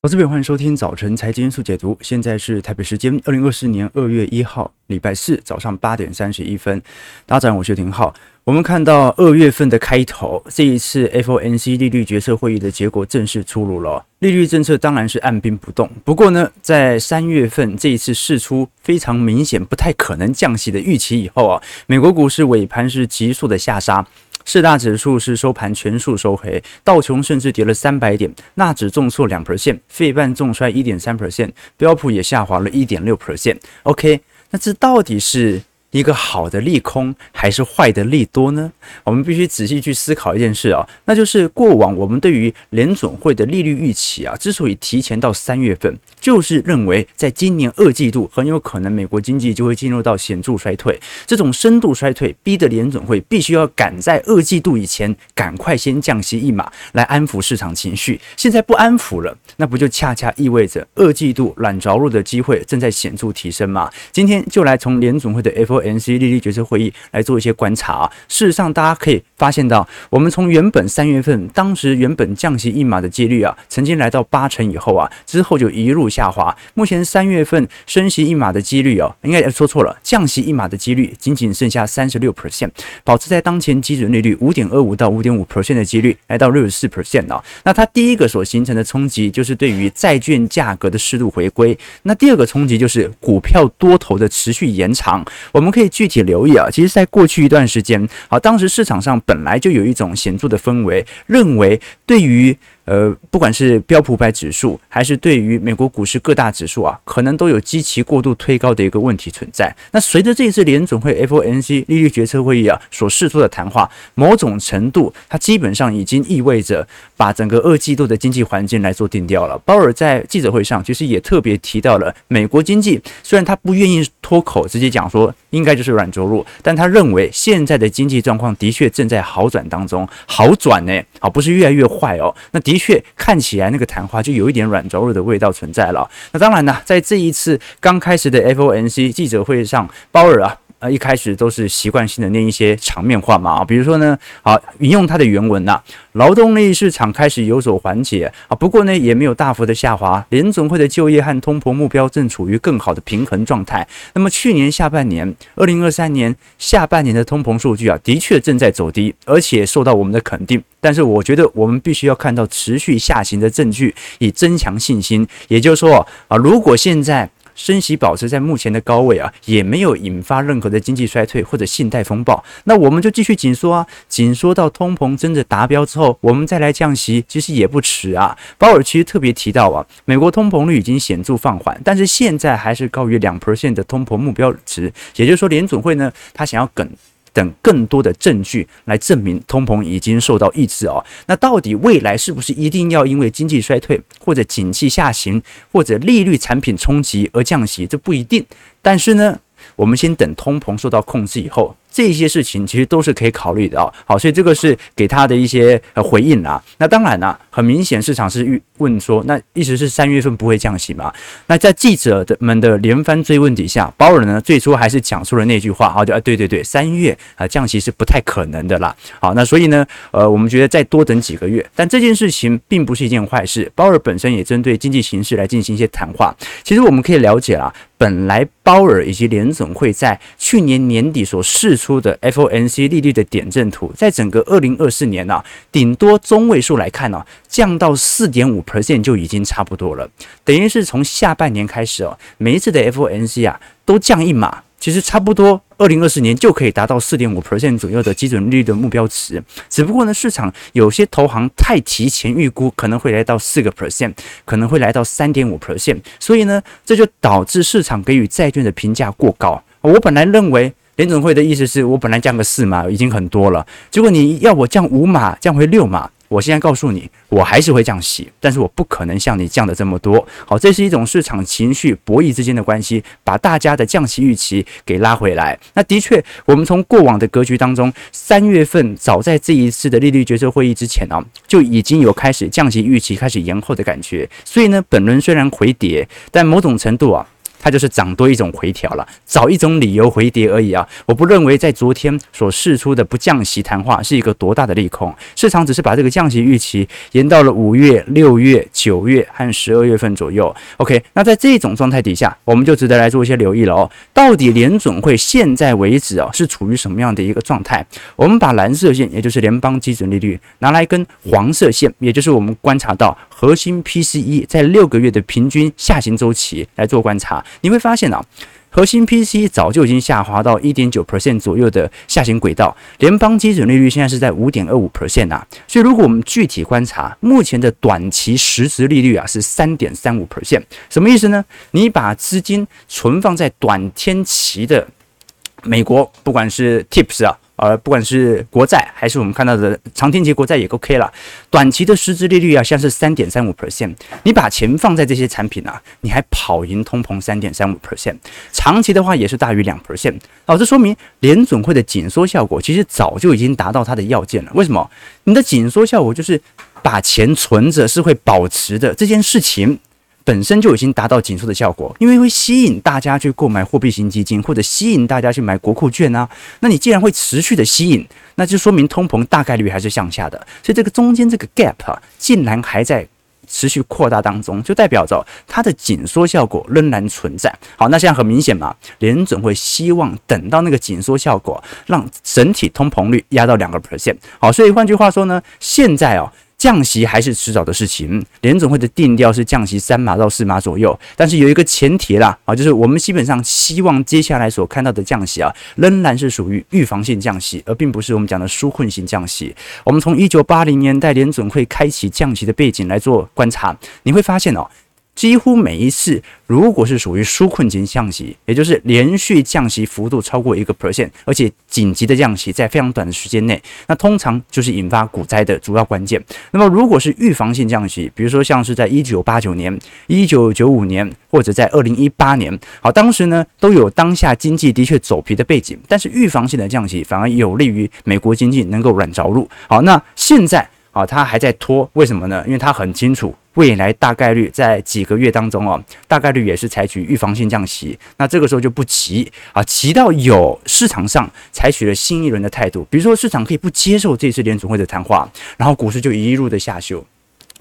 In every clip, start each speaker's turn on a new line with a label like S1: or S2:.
S1: 投资朋友，欢迎收听早晨财经速解读。现在是台北时间二零二四年二月一号，礼拜四早上八点三十一分。大家好，我是廷浩。我们看到二月份的开头，这一次 FOMC 利率决策会议的结果正式出炉了。利率政策当然是按兵不动。不过呢，在三月份这一次试出非常明显不太可能降息的预期以后啊，美国股市尾盘是急速的下杀。四大指数是收盘全数收黑，道琼甚至跌了三百点，纳指重挫两 percent，费半重摔一点三 percent，标普也下滑了一点六 percent。OK，那这到底是？一个好的利空还是坏的利多呢？我们必须仔细去思考一件事啊，那就是过往我们对于联总会的利率预期啊，之所以提前到三月份，就是认为在今年二季度很有可能美国经济就会进入到显著衰退，这种深度衰退逼得联准会必须要赶在二季度以前赶快先降息一码来安抚市场情绪。现在不安抚了，那不就恰恰意味着二季度软着陆的机会正在显著提升吗？今天就来从联准会的 FOMC 利率决策会议来做一些观察啊，事实上大家可以发现到，我们从原本三月份当时原本降息一码的几率啊，曾经来到八成以后啊，之后就一路下滑。目前三月份升息一码的几率哦，应该说错了，降息一码的几率仅仅剩下三十六 percent，保持在当前基准利率五点二五到五点五 percent 的几率来到六十四 percent 啊。那它第一个所形成的冲击就是对于债券价格的适度回归，那第二个冲击就是股票多头的持续延长。我们可以具体留意啊，其实，在过去一段时间，好，当时市场上本来就有一种显著的氛围，认为对于。呃，不管是标普百指数，还是对于美国股市各大指数啊，可能都有极其过度推高的一个问题存在。那随着这一次联准会 FOMC 利率决策会议啊所释出的谈话，某种程度，它基本上已经意味着把整个二季度的经济环境来做定调了。鲍尔在记者会上其实也特别提到了美国经济，虽然他不愿意脱口直接讲说应该就是软着陆，但他认为现在的经济状况的确正在好转当中，好转呢，啊不是越来越坏哦，那的。确看起来那个昙花就有一点软着陆的味道存在了。那当然呢，在这一次刚开始的 FOMC 记者会上，鲍尔啊。啊，一开始都是习惯性的念一些场面话嘛啊，比如说呢，好引用他的原文呐、劳动力市场开始有所缓解啊，不过呢也没有大幅的下滑，联总会的就业和通膨目标正处于更好的平衡状态。那么去年下半年，二零二三年下半年的通膨数据啊，的确正在走低，而且受到我们的肯定。但是我觉得我们必须要看到持续下行的证据，以增强信心。也就是说啊，如果现在升息保持在目前的高位啊，也没有引发任何的经济衰退或者信贷风暴，那我们就继续紧缩啊，紧缩到通膨真的达标之后，我们再来降息，其实也不迟啊。鲍尔其实特别提到啊，美国通膨率已经显著放缓，但是现在还是高于两 percent 的通膨目标值，也就是说联总会呢，他想要梗。等更多的证据来证明通膨已经受到抑制哦。那到底未来是不是一定要因为经济衰退或者景气下行或者利率产品冲击而降息？这不一定。但是呢，我们先等通膨受到控制以后。这些事情其实都是可以考虑的啊，好，所以这个是给他的一些呃回应啊。那当然啦，很明显市场是预问说，那意思是三月份不会降息嘛？那在记者的们的连番追问底下，鲍尔呢最初还是讲出了那句话，好，就啊对对对，三月啊降息是不太可能的啦。好，那所以呢，呃，我们觉得再多等几个月，但这件事情并不是一件坏事。鲍尔本身也针对经济形势来进行一些谈话。其实我们可以了解啊，本来鲍尔以及联总会在去年年底所释出的 FOMC 利率的点阵图，在整个二零二四年啊，顶多中位数来看呢、啊，降到四点五 percent 就已经差不多了。等于是从下半年开始哦、每一次的 FOMC 啊都降一码，其实差不多二零二四年就可以达到四点五 percent 左右的基准利率的目标值。只不过呢，市场有些投行太提前预估，可能会来到四个 percent，可能会来到三点五 percent，所以呢，这就导致市场给予债券的评价过高。我本来认为。联准会的意思是我本来降个四码已经很多了，结果你要我降五码，降回六码，我现在告诉你，我还是会降息，但是我不可能像你降的这么多。好，这是一种市场情绪博弈之间的关系，把大家的降息预期给拉回来。那的确，我们从过往的格局当中，三月份早在这一次的利率决策会议之前呢、啊，就已经有开始降息预期开始延后的感觉。所以呢，本轮虽然回跌，但某种程度啊。它就是涨多一种回调了，找一种理由回跌而已啊！我不认为在昨天所释出的不降息谈话是一个多大的利空，市场只是把这个降息预期延到了五月、六月、九月和十二月份左右。OK，那在这种状态底下，我们就值得来做一些留意了哦。到底联准会现在为止啊是处于什么样的一个状态？我们把蓝色线，也就是联邦基准利率，拿来跟黄色线，也就是我们观察到核心 PCE 在六个月的平均下行周期来做观察。你会发现啊，核心 PCE 早就已经下滑到一点九 percent 左右的下行轨道，联邦基准利率现在是在五点二五 percent 啊，所以如果我们具体观察，目前的短期实质利率啊是三点三五 percent，什么意思呢？你把资金存放在短天期的美国，不管是 TIPS 啊。而，不管是国债还是我们看到的长天期国债也 OK 了，短期的实质利率啊，像是三点三五 percent，你把钱放在这些产品啊，你还跑赢通膨三点三五 percent，长期的话也是大于两 percent，哦，这说明联准会的紧缩效果其实早就已经达到它的要件了。为什么？你的紧缩效果就是把钱存着是会保持的这件事情。本身就已经达到紧缩的效果，因为会吸引大家去购买货币型基金，或者吸引大家去买国库券啊。那你既然会持续的吸引，那就说明通膨大概率还是向下的。所以这个中间这个 gap 啊，竟然还在持续扩大当中，就代表着它的紧缩效果仍然存在。好，那现在很明显嘛，联准会希望等到那个紧缩效果，让整体通膨率压到两个 percent。好，所以换句话说呢，现在哦。降息还是迟早的事情，联总会的定调是降息三码到四码左右，但是有一个前提啦，啊，就是我们基本上希望接下来所看到的降息啊，仍然是属于预防性降息，而并不是我们讲的纾困型降息。我们从一九八零年代联总会开启降息的背景来做观察，你会发现哦。几乎每一次，如果是属于纾困型降息，也就是连续降息幅度超过一个 percent，而且紧急的降息在非常短的时间内，那通常就是引发股灾的主要关键。那么，如果是预防性降息，比如说像是在一九八九年、一九九五年，或者在二零一八年，好，当时呢都有当下经济的确走皮的背景，但是预防性的降息反而有利于美国经济能够软着陆。好，那现在啊，它还在拖，为什么呢？因为它很清楚。未来大概率在几个月当中哦，大概率也是采取预防性降息，那这个时候就不急啊，急到有市场上采取了新一轮的态度，比如说市场可以不接受这次联总会的谈话，然后股市就一路的下修，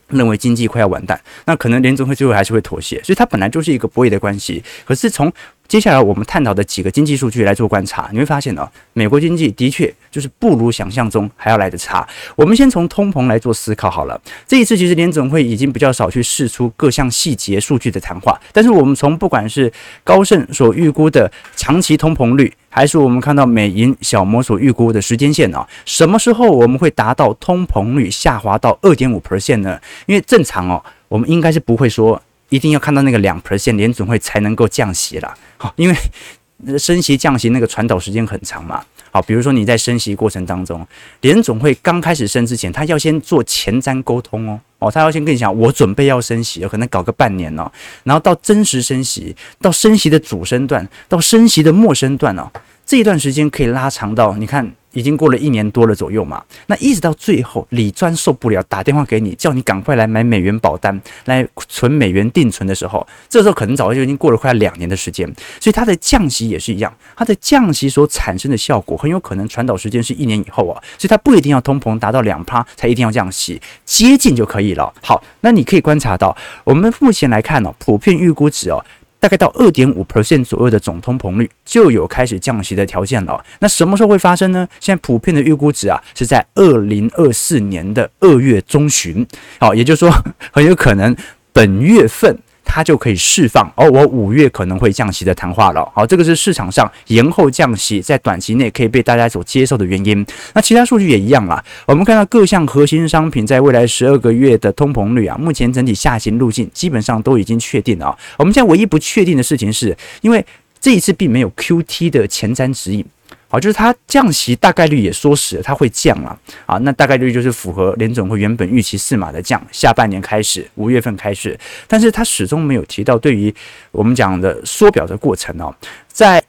S1: 认为经济快要完蛋，那可能联总会最后还是会妥协，所以它本来就是一个博弈的关系，可是从接下来我们探讨的几个经济数据来做观察，你会发现呢，美国经济的确就是不如想象中还要来得差。我们先从通膨来做思考好了。这一次其实联总会已经比较少去释出各项细节数据的谈话，但是我们从不管是高盛所预估的长期通膨率，还是我们看到美银小摩所预估的时间线啊，什么时候我们会达到通膨率下滑到二点五 percent 呢？因为正常哦，我们应该是不会说。一定要看到那个两 percent 联准会才能够降息了，好，因为升息降息那个传导时间很长嘛，好，比如说你在升息过程当中，联总会刚开始升之前，他要先做前瞻沟通哦，哦，他要先跟你讲，我准备要升息，可能搞个半年哦，然后到真实升息，到升息的主升段，到升息的末升段哦，这一段时间可以拉长到，你看。已经过了一年多了左右嘛，那一直到最后，李专受不了，打电话给你，叫你赶快来买美元保单，来存美元定存的时候，这时候可能早就已经过了快两年的时间，所以它的降息也是一样，它的降息所产生的效果很有可能传导时间是一年以后啊，所以它不一定要通膨达到两趴才一定要降息，接近就可以了。好，那你可以观察到，我们目前来看呢、哦，普遍预估值哦。大概到二点五 percent 左右的总通膨率就有开始降息的条件了。那什么时候会发生呢？现在普遍的预估值啊是在二零二四年的二月中旬。好，也就是说很有可能本月份。它就可以释放，哦、我五月可能会降息的谈话了。好，这个是市场上延后降息在短期内可以被大家所接受的原因。那其他数据也一样啦。我们看到各项核心商品在未来十二个月的通膨率啊，目前整体下行路径基本上都已经确定了。我们现在唯一不确定的事情是，因为这一次并没有 QT 的前瞻指引。好，就是它降息大概率也说实，它会降啊，啊，那大概率就是符合联总会原本预期四码的降，下半年开始，五月份开始，但是它始终没有提到对于我们讲的缩表的过程哦，在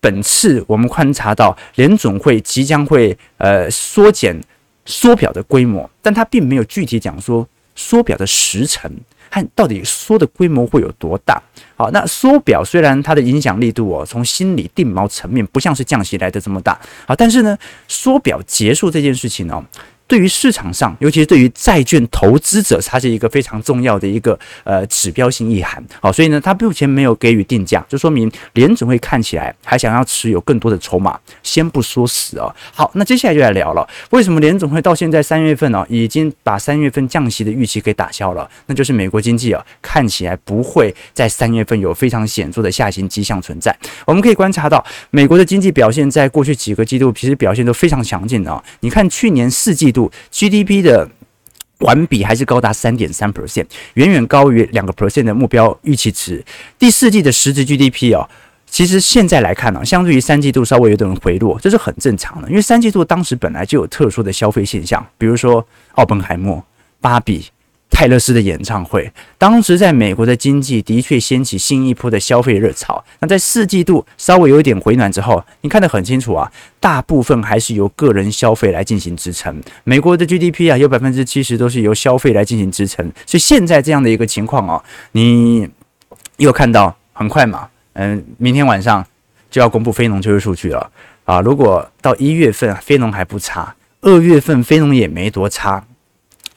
S1: 本次我们观察到联总会即将会呃缩减缩表的规模，但它并没有具体讲说缩表的时程。和到底缩的规模会有多大？好，那缩表虽然它的影响力度哦，从心理定锚层面不像是降息来的这么大，好，但是呢，缩表结束这件事情哦。对于市场上，尤其是对于债券投资者，它是一个非常重要的一个呃指标性意涵。好，所以呢，它目前没有给予定价，就说明联准会看起来还想要持有更多的筹码，先不说死哦。好，那接下来就来聊了，为什么联总会到现在三月份呢、已经把三月份降息的预期给打消了？那就是美国经济啊，看起来不会在三月份有非常显著的下行迹象存在。我们可以观察到，美国的经济表现在过去几个季度其实表现都非常强劲的啊。你看去年四季度。GDP 的环比还是高达三点三 percent，远远高于两个 percent 的目标预期值。第四季的实质 GDP 哦，其实现在来看呢、相对于三季度稍微有点回落，这是很正常的，因为三季度当时本来就有特殊的消费现象，比如说奥本海默、芭比。泰勒斯的演唱会，当时在美国的经济的确掀起新一波的消费热潮。那在四季度稍微有一点回暖之后，你看得很清楚啊，大部分还是由个人消费来进行支撑。美国的 GDP 啊，有百分之七十都是由消费来进行支撑。所以现在这样的一个情况啊，你又看到很快嘛，嗯，明天晚上就要公布非农就业数据了啊。如果到一月份非农还不差，二月份非农也没多差。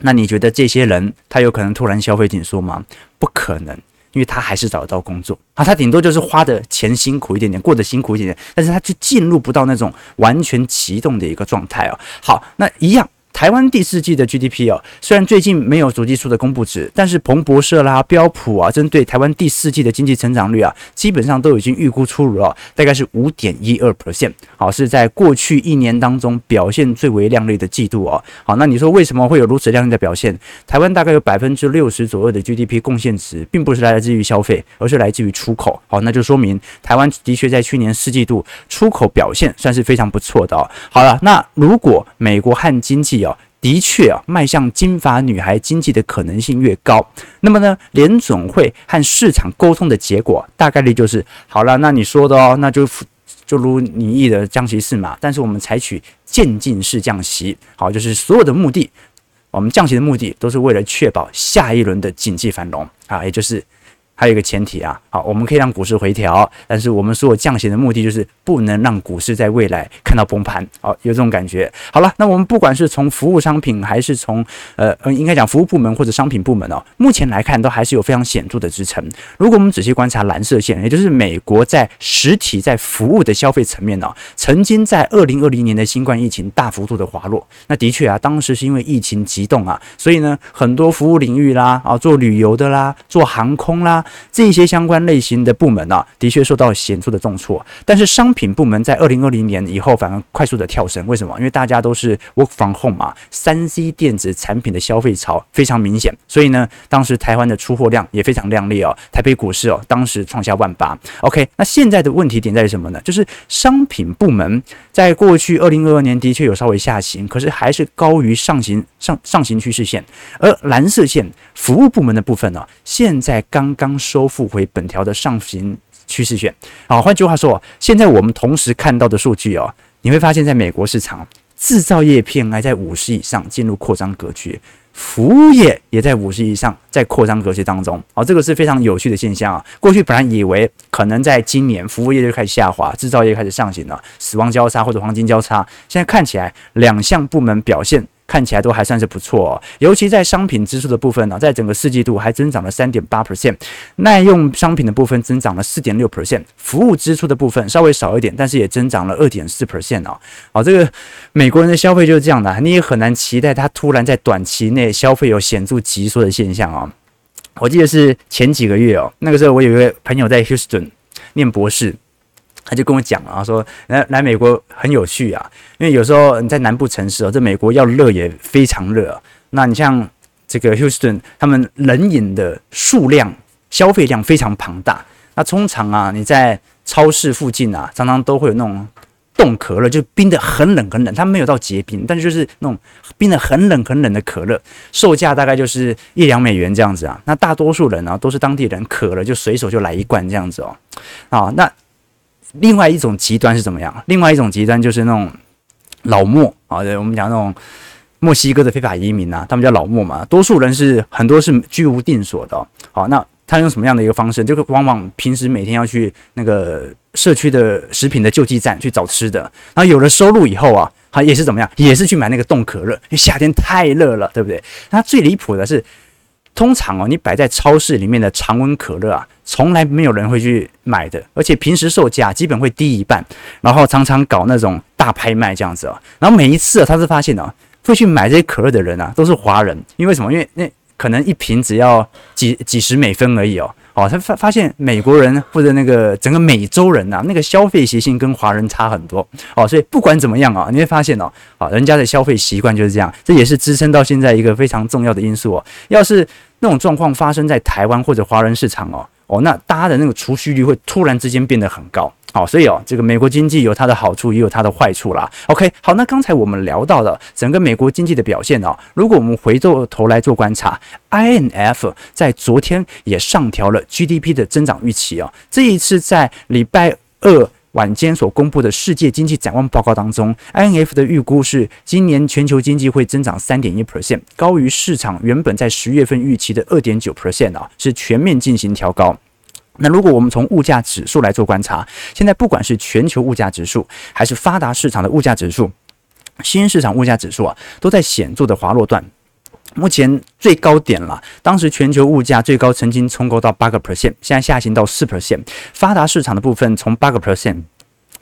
S1: 那你觉得这些人他有可能突然消费紧缩吗？不可能，因为他还是找得到工作啊，他顶多就是花的钱辛苦一点点，过得辛苦一点点，但是他就进入不到那种完全启动的一个状态哦。好，那一样。台湾第四季的 GDP 哦，虽然最近没有主计处的公布值，但是彭博社啦、标普啊，针对台湾第四季的经济成长率啊，基本上都已经预估出炉了，大概是五点一二 percent，好，是在过去一年当中表现最为亮丽的季度哦。好，那你说为什么会有如此亮丽的表现？台湾大概有百分之六十左右的 GDP 贡献值，并不是来自于消费，而是来自于出口。好，那就说明台湾的确在去年四季度出口表现算是非常不错的哦。好了，那如果美国和经济哦，的确啊，迈向金发女孩经济的可能性越高，那么呢，联总会和市场沟通的结果大概率就是好了。那你说的哦，那就就如你意的降息是嘛？但是我们采取渐进式降息，好，就是所有的目的，我们降息的目的都是为了确保下一轮的经济繁荣啊，也就是。还有一个前提啊，好，我们可以让股市回调，但是我们所有降息的目的就是不能让股市在未来看到崩盘，好，有这种感觉。好了，那我们不管是从服务商品还是从呃，应该讲服务部门或者商品部门哦，目前来看都还是有非常显著的支撑。如果我们仔细观察蓝色线，也就是美国在实体在服务的消费层面哦，曾经在二零二零年的新冠疫情大幅度的滑落，那的确啊，当时是因为疫情急冻啊，所以呢，很多服务领域啦，啊，做旅游的啦，做航空啦。这些相关类型的部门呢、啊，的确受到显著的重挫。但是商品部门在二零二零年以后反而快速的跳升，为什么？因为大家都是 work from home 嘛，三 C 电子产品的消费潮非常明显，所以呢，当时台湾的出货量也非常亮丽哦。台北股市哦，当时创下万八。OK，那现在的问题点在于什么呢？就是商品部门在过去二零二二年的确有稍微下行，可是还是高于上行上上行趋势线。而蓝色线服务部门的部分呢、现在刚刚。收复回本条的上行趋势线。好，换句话说，现在我们同时看到的数据哦，你会发现在美国市场，制造业 PMI 在五十以上进入扩张格局，服务业也在五十以上在扩张格局当中。好，这个是非常有趣的现象啊。过去本来以为可能在今年服务业就开始下滑，制造业开始上行了，死亡交叉或者黄金交叉。现在看起来两项部门表现。看起来都还算是不错哦，尤其在商品支出的部分呢，在整个四季度还增长了三点八 percent，耐用商品的部分增长了四点六 percent，服务支出的部分稍微少一点，但是也增长了二点四 percent 哦。好，这个美国人的消费就是这样的，你也很难期待他突然在短期内消费有显著急缩的现象哦。我记得是前几个月哦，那个时候我有一位朋友在 Houston 念博士。他就跟我讲啊，说来来美国很有趣啊，因为有时候你在南部城市哦，这美国要热也非常热啊。那你像这个 Houston，他们冷饮的数量、消费量非常庞大。那通常啊，你在超市附近啊，常常都会有那种冻可乐，就冰得很冷很冷，它没有到结冰，但是就是那种冰得很冷很冷的可乐，售价大概就是一两美元这样子啊。那大多数人呢、啊，都是当地人，渴了就随手就来一罐这样子哦。啊，那。另外一种极端是怎么样？另外一种极端就是那种老墨啊，对，我们讲那种墨西哥的非法移民啊，他们叫老墨嘛，多数人是很多是居无定所的。好，那他用什么样的一个方式？就是往往平时每天要去那个社区的食品的救济站去找吃的，然后有了收入以后啊，他也是怎么样？也是去买那个冻可乐，因为夏天太热了，对不对？那最离谱的是，通常哦，你摆在超市里面的常温可乐啊，从来没有人会去买的，而且平时售价基本会低一半，然后常常搞那种大拍卖这样子哦。然后每一次啊，他是发现哦。会去买这些可乐的人啊，都是华人，因为什么？因为那可能一瓶只要几几十美分而已哦。哦，他发发现美国人或者那个整个美洲人呐、啊，那个消费习性跟华人差很多哦。所以不管怎么样啊，你会发现哦，啊，人家的消费习惯就是这样，这也是支撑到现在一个非常重要的因素哦。要是那种状况发生在台湾或者华人市场哦，哦，那大家的那个储蓄率会突然之间变得很高。好，所以哦，这个美国经济有它的好处，也有它的坏处啦。OK，好，那刚才我们聊到了整个美国经济的表现哦。如果我们回过头来做观察，INF 在昨天也上调了 GDP 的增长预期哦。这一次在礼拜二晚间所公布的世界经济展望报告当中，IMF 的预估是今年全球经济会增长三点一 percent，高于市场原本在十月份预期的二点九 percent 啊，是全面进行调高。那如果我们从物价指数来做观察，现在不管是全球物价指数，还是发达市场的物价指数，新市场物价指数啊，都在显著的滑落段。目前最高点了，当时全球物价最高曾经冲高到八个 percent，现在下行到四 percent。发达市场的部分从八个 percent。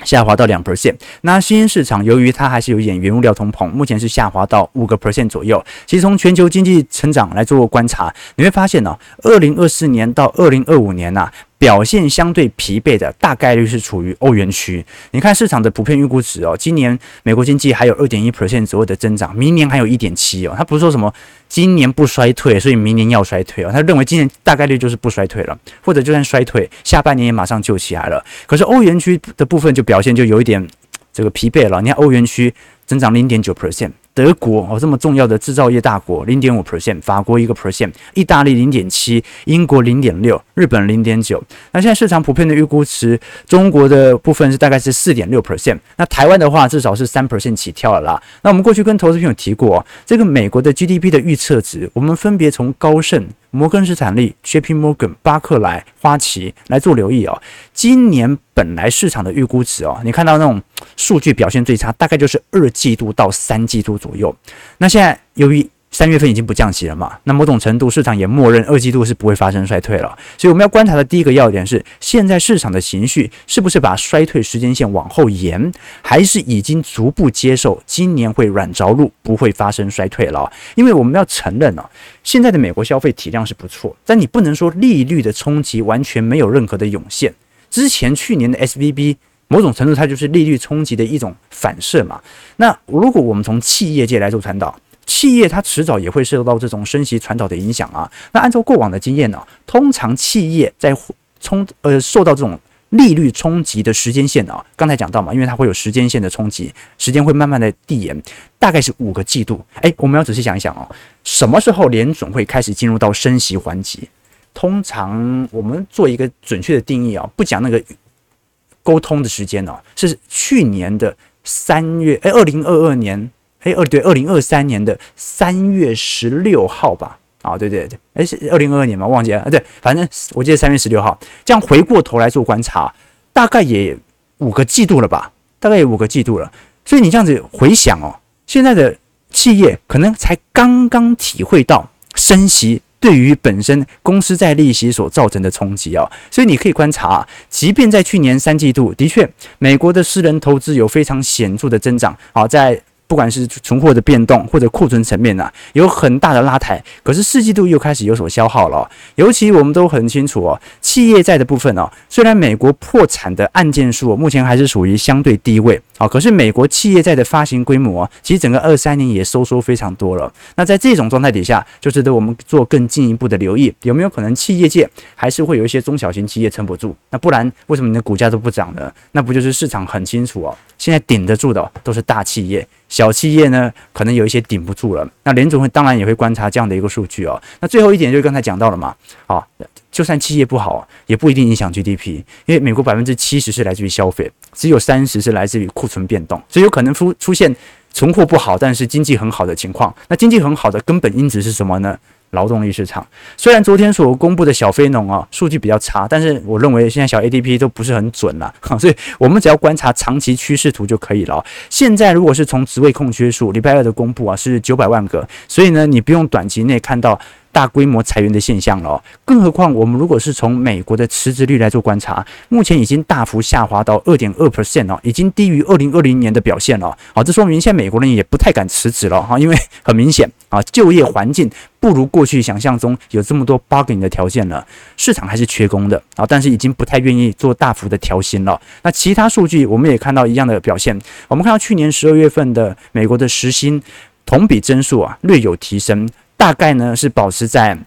S1: 下滑到两 percent，那新兴市场由于它还是有一点原物料通膨，目前是下滑到五个 percent 左右。其实从全球经济成长来做观察，你会发现呢、哦，二零二四年到二零二五年呐、啊。表现相对疲惫的大概率是处于欧元区。你看市场的普遍预估值哦，今年美国经济还有二点一 percent 左右的增长，明年还有一点七哦。他不是说什么今年不衰退，所以明年要衰退哦。他认为今年大概率就是不衰退了，或者就算衰退，下半年也马上就起来了。可是欧元区的部分就表现就有一点这个疲惫了。你看欧元区增长零点九 percent。德国哦，这么重要的制造业大国，零点五 percent；法国一个 percent；意大利零点七；英国零点六；日本零点九。那现在市场普遍的预估值，中国的部分是大概是四点六 percent。那台湾的话，至少是三 percent 起跳了啦。那我们过去跟投资朋友提过，这个美国的 GDP 的预测值，我们分别从高盛。摩根士坦利、JP Morgan、巴克莱、花旗来做留意哦。今年本来市场的预估值哦，你看到那种数据表现最差，大概就是二季度到三季度左右。那现在由于三月份已经不降息了嘛，那某种程度市场也默认二季度是不会发生衰退了，所以我们要观察的第一个要点是，现在市场的情绪是不是把衰退时间线往后延，还是已经逐步接受今年会软着陆，不会发生衰退了？因为我们要承认啊，现在的美国消费体量是不错，但你不能说利率的冲击完全没有任何的涌现。之前去年的 SVB 某种程度它就是利率冲击的一种反射嘛。那如果我们从企业界来做传导。企业它迟早也会受到这种升息传导的影响啊。那按照过往的经验呢，通常企业在冲呃受到这种利率冲击的时间线啊，刚才讲到嘛，因为它会有时间线的冲击，时间会慢慢的递延，大概是五个季度。诶，我们要仔细想一想哦，什么时候联准会开始进入到升息环节？通常我们做一个准确的定义啊，不讲那个沟通的时间呢，是去年的三月，诶，二零二二年。哎，二对，二零二三年的三月十六号吧？啊，对对对，哎，是二零二二年嘛？忘记了啊？对，反正我记得三月十六号。这样回过头来做观察，大概也五个季度了吧？大概也五个季度了。所以你这样子回想哦，现在的企业可能才刚刚体会到升息对于本身公司债利息所造成的冲击哦。所以你可以观察，即便在去年三季度，的确美国的私人投资有非常显著的增长。好，在不管是存货的变动或者库存层面啊，有很大的拉抬。可是四季度又开始有所消耗了。尤其我们都很清楚哦，企业债的部分哦，虽然美国破产的案件数目前还是属于相对低位啊，可是美国企业债的发行规模，其实整个二三年也收缩非常多了。那在这种状态底下，就值得我们做更进一步的留意，有没有可能企业界还是会有一些中小型企业撑不住？那不然为什么你的股价都不涨呢？那不就是市场很清楚哦，现在顶得住的都是大企业。小企业呢，可能有一些顶不住了。那联总会当然也会观察这样的一个数据哦。那最后一点就是刚才讲到了嘛，啊，就算企业不好，也不一定影响 GDP，因为美国百分之七十是来自于消费，只有三十是来自于库存变动，所以有可能出出现存货不好，但是经济很好的情况。那经济很好的根本因子是什么呢？劳动力市场。虽然昨天所公布的小非农啊数据比较差，但是我认为现在小 ADP 都不是很准了，所以我们只要观察长期趋势图就可以了。现在如果是从职位空缺数，礼拜二的公布啊是九百万个，所以呢你不用短期内看到。大规模裁员的现象了，更何况我们如果是从美国的辞职率来做观察，目前已经大幅下滑到二点二 percent 哦，已经低于二零二零年的表现了。好，这说明现在美国人也不太敢辞职了哈，因为 很明显啊，就业环境不如过去想象中有这么多 bargaining 的条件了，市场还是缺工的啊，但是已经不太愿意做大幅的调薪了。那其他数据我们也看到一样的表现，我们看到去年十二月份的美国的时薪同比增速啊略有提升。大概呢是保持在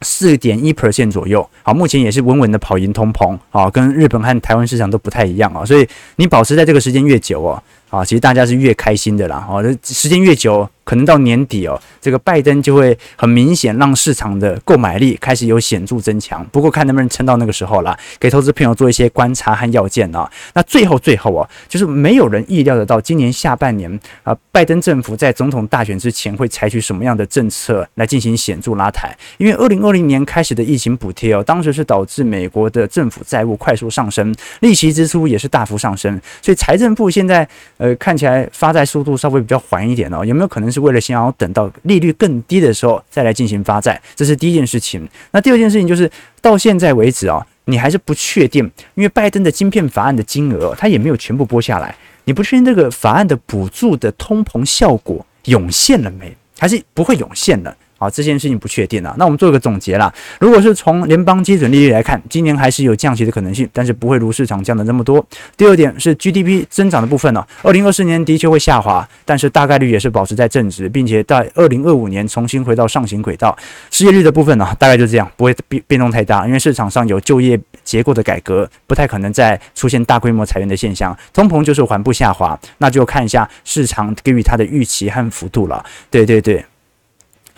S1: 四点一 percent 左右，好，目前也是稳稳的跑赢通膨，啊，跟日本和台湾市场都不太一样啊，所以你保持在这个时间越久哦。啊，其实大家是越开心的啦，哦，时间越久，可能到年底哦，这个拜登就会很明显让市场的购买力开始有显著增强。不过看能不能撑到那个时候啦，给投资朋友做一些观察和要件啊。那最后最后啊，就是没有人意料得到今年下半年啊，拜登政府在总统大选之前会采取什么样的政策来进行显著拉抬。因为二零二零年开始的疫情补贴哦，当时是导致美国的政府债务快速上升，利息支出也是大幅上升，所以财政部现在。呃，看起来发债速度稍微比较缓一点哦，有没有可能是为了想要等到利率更低的时候再来进行发债？这是第一件事情。那第二件事情就是到现在为止啊，你还是不确定，因为拜登的晶片法案的金额他也没有全部拨下来，你不确定这个法案的补助的通膨效果涌现了没，还是不会涌现了？好，这件事情不确定啊。那我们做个总结啦。如果是从联邦基准利率来看，今年还是有降息的可能性，但是不会如市场降的那么多。第二点是 GDP 增长的部分呢，二零二四年的确会下滑，但是大概率也是保持在正值，并且在二零二五年重新回到上行轨道。失业率的部分呢，大概就这样，不会变变动太大，因为市场上有就业结构的改革，不太可能再出现大规模裁员的现象。通膨就是缓步下滑，那就看一下市场给予它的预期和幅度了。对对对。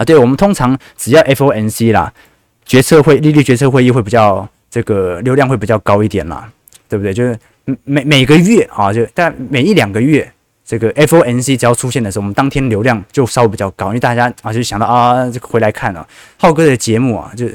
S1: 对，我们通常只要 FOMC 啦，决策会利率决策会议会比较这个流量会比较高一点啦，对不对？就是每每个月啊，就但每一两个月，这个 FOMC 只要出现的时候，我们当天流量就稍微比较高，因为大家啊就想到啊，这个回来看啊，浩哥的节目啊，就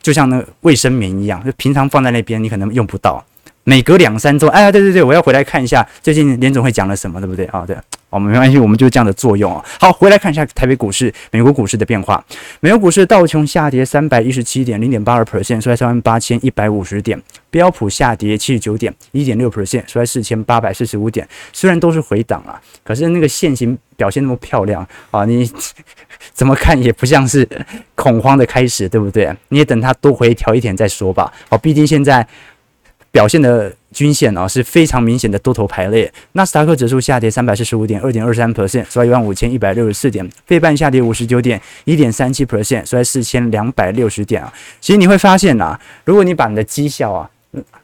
S1: 就像那个卫生棉一样，就平常放在那边你可能用不到，每隔两三周，哎呀，对对对，我要回来看一下最近联总会讲了什么，对不对？啊，对。我们没关系，我们就是这样的作用啊。好，回来看一下台北股市、美国股市的变化。美国股市道琼下跌三百一十七点，零点八二 percent，收在三万八千一百五十点。标普下跌七十九点，一点六 percent，收在四千八百四十五点。虽然都是回档啊，可是那个线型表现那么漂亮啊，你 怎么看也不像是恐慌的开始，对不对？你也等它多回调一点再说吧。好，毕竟现在。表现的均线啊是非常明显的多头排列，纳斯达克指数下跌三百四十五点，二点二三 percent，收在一万五千一百六十四点；费半下跌五十九点，一点三七 percent，收在四千两百六十点啊。其实你会发现啊，如果你把你的绩效啊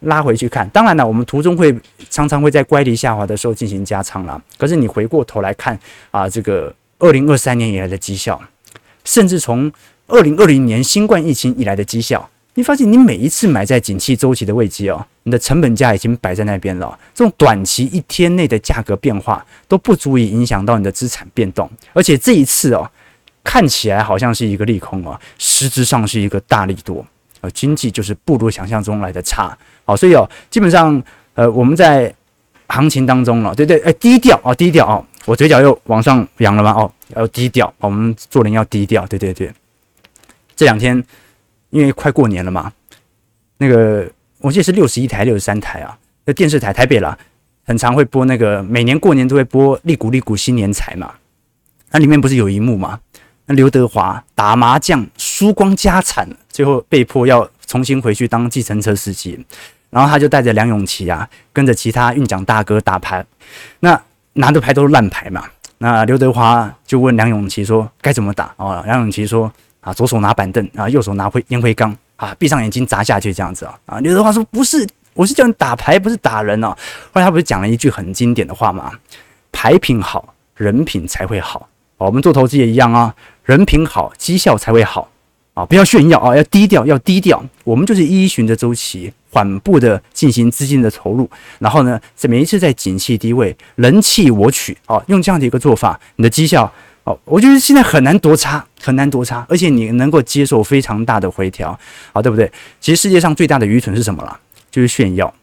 S1: 拉回去看，当然了，我们途中会常常会在乖离下滑的时候进行加仓啦。可是你回过头来看啊，这个二零二三年以来的绩效，甚至从二零二零年新冠疫情以来的绩效。你发现你每一次买在景气周期的位置哦，你的成本价已经摆在那边了。这种短期一天内的价格变化都不足以影响到你的资产变动，而且这一次哦，看起来好像是一个利空哦，实质上是一个大利多。呃，经济就是不如想象中来的差。好，所以哦，基本上呃，我们在行情当中了，对对，哎，低调哦，低调哦，我嘴角又往上扬了吗？哦，要低调，我们做人要低调。对对对，这两天。因为快过年了嘛，那个我记得是六十一台、六十三台啊，那电视台台北啦，很常会播那个每年过年都会播“利股利股新年财”嘛。那里面不是有一幕嘛？那刘德华打麻将输光家产，最后被迫要重新回去当计程车司机，然后他就带着梁咏琪啊，跟着其他运奖大哥打牌，那拿的牌都是烂牌嘛。那刘德华就问梁咏琪说：“该怎么打？”哦，梁咏琪说。啊，左手拿板凳啊，右手拿灰烟灰缸啊，闭上眼睛砸下去这样子啊。啊，刘德华说不是，我是叫你打牌，不是打人哦。后来他不是讲了一句很经典的话吗？牌品好，人品才会好。我们做投资也一样啊，人品好，绩效才会好啊。不要炫耀啊，要低调，要低调。我们就是依循着周期缓步的进行资金的投入，然后呢，每一次在景气低位，人弃我取，哦，用这样的一个做法，你的绩效，哦，我觉得现在很难多差，很难多差，而且你能够接受非常大的回调，好，对不对？其实世界上最大的愚蠢是什么了？就是炫耀。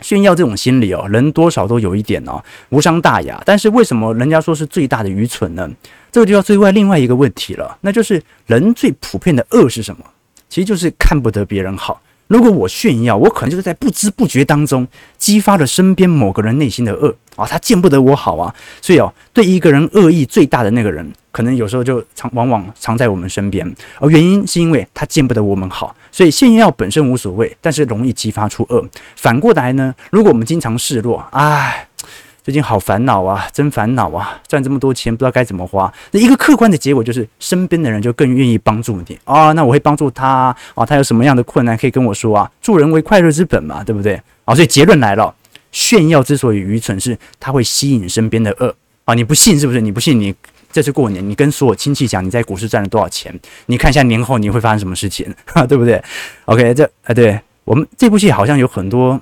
S1: 炫耀这种心理哦，人多少都有一点哦，无伤大雅。但是为什么人家说是最大的愚蠢呢？这个就要追问另外一个问题了，那就是人最普遍的恶是什么？其实就是看不得别人好。如果我炫耀，我可能就是在不知不觉当中激发了身边某个人内心的恶啊，他见不得我好啊。所以哦，对一个人恶意最大的那个人，可能有时候就常往往常在我们身边，而原因是因为他见不得我们好。所以炫耀本身无所谓，但是容易激发出恶。反过来呢，如果我们经常示弱，唉。最近好烦恼啊，真烦恼啊！赚这么多钱，不知道该怎么花。那一个客观的结果就是，身边的人就更愿意帮助你啊。那我会帮助他啊，他有什么样的困难可以跟我说啊？助人为快乐之本嘛，对不对？啊，所以结论来了，炫耀之所以愚蠢，是它会吸引身边的恶啊。你不信是不是？你不信，你这次过年，你跟所有亲戚讲你在股市赚了多少钱，你看一下年后你会发生什么事情，对不对？OK，这啊，对我们这部戏好像有很多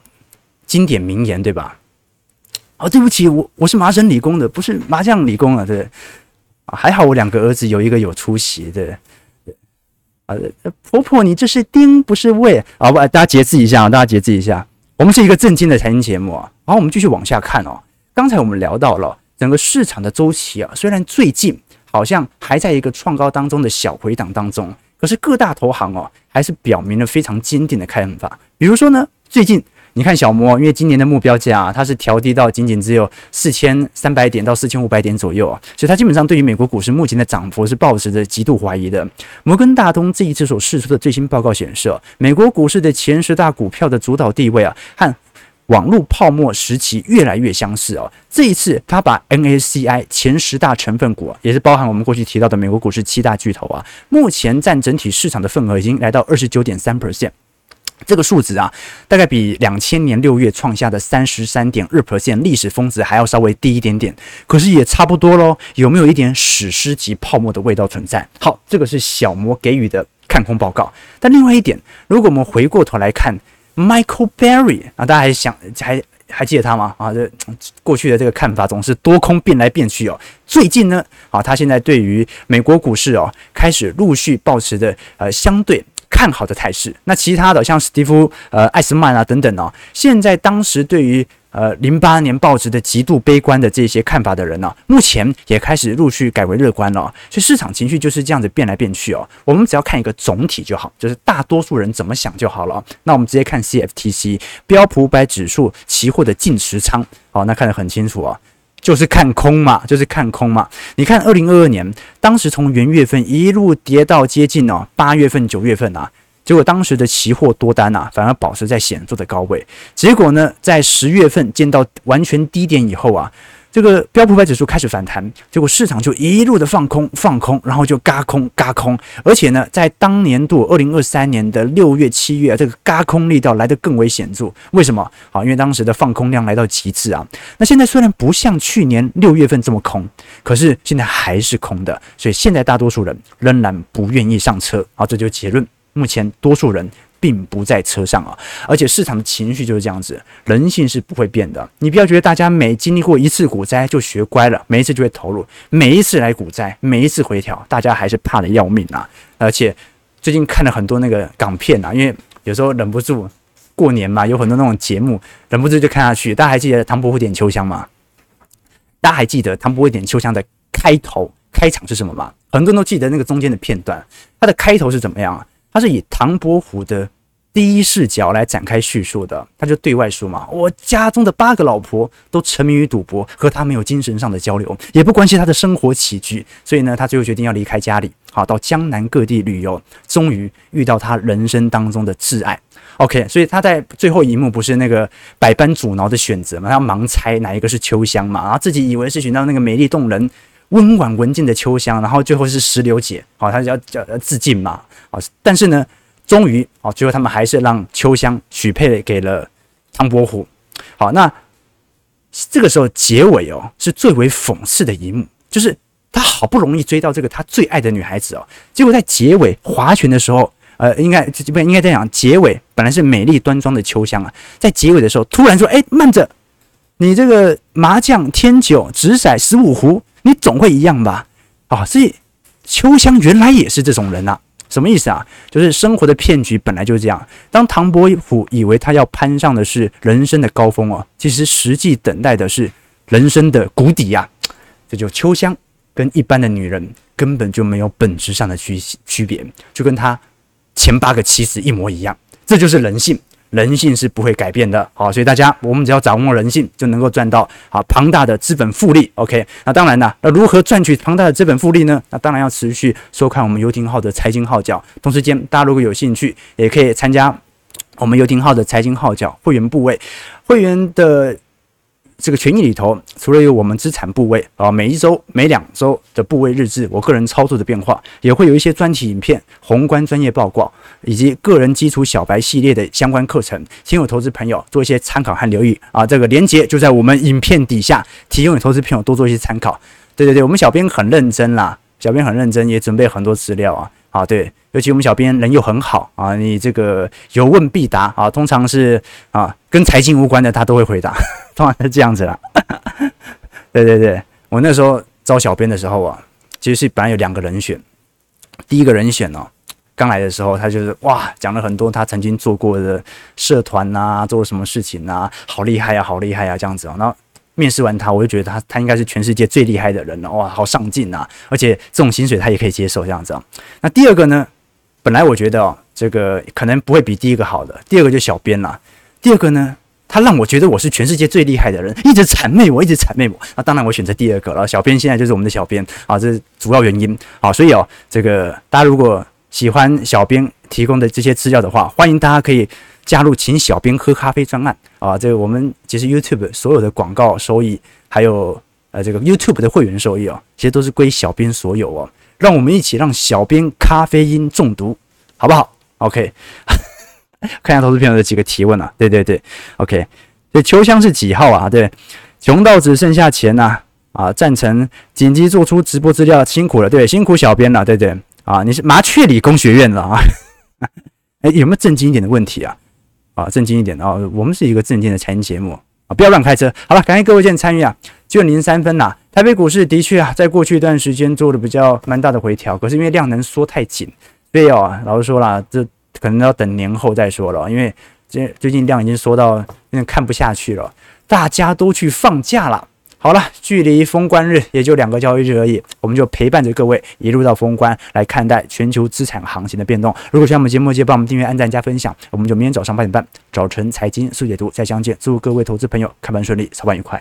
S1: 经典名言，对吧？哦，对不起，我我是麻省理工的，不是麻将理工啊，对，还好我两个儿子有一个有出息，的，啊，婆婆你这是丁不是未，好吧，大家节制一下，大家节制一下，我们是一个正经的财经节目啊，好，我们继续往下看哦，刚才我们聊到了整个市场的周期啊，虽然最近好像还在一个创高当中的小回档当中，可是各大投行哦，还是表明了非常坚定的看法，比如说呢，最近。你看小摩，因为今年的目标价啊，它是调低到仅仅只有四千三百点到四千五百点左右啊，所以它基本上对于美国股市目前的涨幅是抱持着极度怀疑的。摩根大通这一次所释出的最新报告显示，美国股市的前十大股票的主导地位啊，和网络泡沫时期越来越相似哦。这一次，他把 N A C I 前十大成分股，也是包含我们过去提到的美国股市七大巨头啊，目前占整体市场的份额已经来到二十九点三 percent。这个数值啊，大概比两千年六月创下的三十三点二 percent 历史峰值还要稍微低一点点，可是也差不多喽。有没有一点史诗级泡沫的味道存在？好，这个是小摩给予的看空报告。但另外一点，如果我们回过头来看 Michael Barry 啊，大家还想还还记得他吗？啊，这过去的这个看法总是多空变来变去哦。最近呢，啊，他现在对于美国股市哦，开始陆续保持的呃相对。看好的态势，那其他的像史蒂夫、呃艾斯曼啊等等哦，现在当时对于呃零八年报纸的极度悲观的这些看法的人呢、目前也开始陆续改为乐观了、所以市场情绪就是这样子变来变去哦。我们只要看一个总体就好，就是大多数人怎么想就好了。那我们直接看 CFTC 标普五百指数期货的净持仓，好，那看得很清楚啊。就是看空嘛，就是看空嘛。你看，二零二二年当时从元月份一路跌到接近哦八月份、九月份啊，结果当时的期货多单啊，反而保持在显著的高位。结果呢，在十月份见到完全低点以后啊。这个标普百指数开始反弹，结果市场就一路的放空放空，然后就嘎空嘎空，而且呢，在当年度二零二三年的六月七月，这个嘎空力道来得更为显著。为什么？好，因为当时的放空量来到极致啊。那现在虽然不像去年六月份这么空，可是现在还是空的，所以现在大多数人仍然不愿意上车。好，这就是结论。目前多数人。并不在车上啊，而且市场的情绪就是这样子，人性是不会变的。你不要觉得大家每经历过一次股灾就学乖了，每一次就会投入，每一次来股灾，每一次回调，大家还是怕得要命啊！而且最近看了很多那个港片啊，因为有时候忍不住过年嘛，有很多那种节目，忍不住就看下去。大家还记得唐伯虎点秋香吗？大家还记得唐伯虎点秋香的开头开场是什么吗？很多人都记得那个中间的片段，它的开头是怎么样啊？他是以唐伯虎的第一视角来展开叙述的，他就对外说嘛：“我家中的八个老婆都沉迷于赌博，和他没有精神上的交流，也不关心他的生活起居。所以呢，他最后决定要离开家里，好到江南各地旅游。终于遇到他人生当中的挚爱。OK，所以他在最后一幕不是那个百般阻挠的选择嘛？他要盲猜哪一个是秋香嘛？然后自己以为是选到那个美丽动人、温婉文静的秋香，然后最后是石榴姐，好，他就要叫自尽嘛。”啊，但是呢，终于啊，最后他们还是让秋香许配给了唐伯虎。好，那这个时候结尾哦，是最为讽刺的一幕，就是他好不容易追到这个他最爱的女孩子哦，结果在结尾划拳的时候，呃，应该 不应该这样讲？结尾本来是美丽端庄的秋香啊，在结尾的时候突然说：“哎，慢着，你这个麻将添酒直骰十五壶，你总会一样吧？”啊，所以秋香原来也是这种人呐、什么意思啊？就是生活的骗局本来就是这样。当唐伯虎以为他要攀上的是人生的高峰哦，其实实际等待的是人生的谷底呀、啊。这就秋香跟一般的女人根本就没有本质上的区区别，就跟他前八个妻子一模一样。这就是人性。人性是不会改变的，好，所以大家我们只要掌握人性，就能够赚到好庞大的资本复利。OK，那当然了，那如何赚取庞大的资本复利呢？那当然要持续收看我们游艇号的财经号角。同时间，大家如果有兴趣，也可以参加我们游艇号的财经号角会员部位，会员的。这个权益里头，除了有我们资产部位啊，每一周、每两周的部位日志，我个人操作的变化，也会有一些专题影片、宏观专业报告，以及个人基础小白系列的相关课程，请有投资朋友做一些参考和留意啊。这个连接就在我们影片底下，提供给投资朋友多做一些参考。对对对，我们小编很认真啦，小编很认真，也准备很多资料啊。啊，对，尤其我们小编人又很好啊，你这个有问必答啊，通常是啊跟财经无关的他都会回答，通常是这样子啦。对对对，我那时候招小编的时候啊，其实是本来有两个人选，第一个人选哦，刚来的时候他就是哇讲了很多他曾经做过的社团呐，做了什么事情呐，好厉害呀，好厉害呀这样子哦，然后。面试完他，我就觉得他他应该是全世界最厉害的人了，哇，好上进呐！而且这种薪水他也可以接受这样子。那第二个呢？本来我觉得哦，这个可能不会比第一个好的。第二个就小编啦。第二个呢，他让我觉得我是全世界最厉害的人，一直谄媚我，一直谄媚我。那当然我选择第二个了。小编现在就是我们的小编啊，这是主要原因啊。所以哦，这个大家如果喜欢小编提供的这些资料的话，欢迎大家可以。加入请小编喝咖啡专案啊！这个我们其实 YouTube 所有的广告收益，还有呃这个 YouTube 的会员收益哦，其实都是归小编所有哦。让我们一起让小编咖啡因中毒，好不好？OK，看一下投资朋友的几个提问啊。对对对，OK，这秋香是几号啊？对，穷到只剩下钱呐啊，啊！赞成紧急做出直播资料，辛苦了，对，辛苦小编了，对对啊！你是麻雀理工学院的啊？哎，有没有正经一点的问题啊？啊，正经一点啊！我们是一个正经的财经节目啊，不要乱开车。好了，感谢各位今天参与啊，就零三分呐。台北股市的确啊，在过去一段时间做的比较蛮大的回调，可是因为量能缩太紧，所以哦，老实说了，这可能要等年后再说了，因为这最近量已经缩到有点看不下去了，大家都去放假了。好了，距离封关日也就两个交易日而已，我们就陪伴着各位一路到封关来看待全球资产行情的变动。如果喜欢我们节目，记得帮我们订阅、按赞、加分享。我们就明天早上八点半早晨财经速解读再相见。祝各位投资朋友开盘顺利，操盘愉快。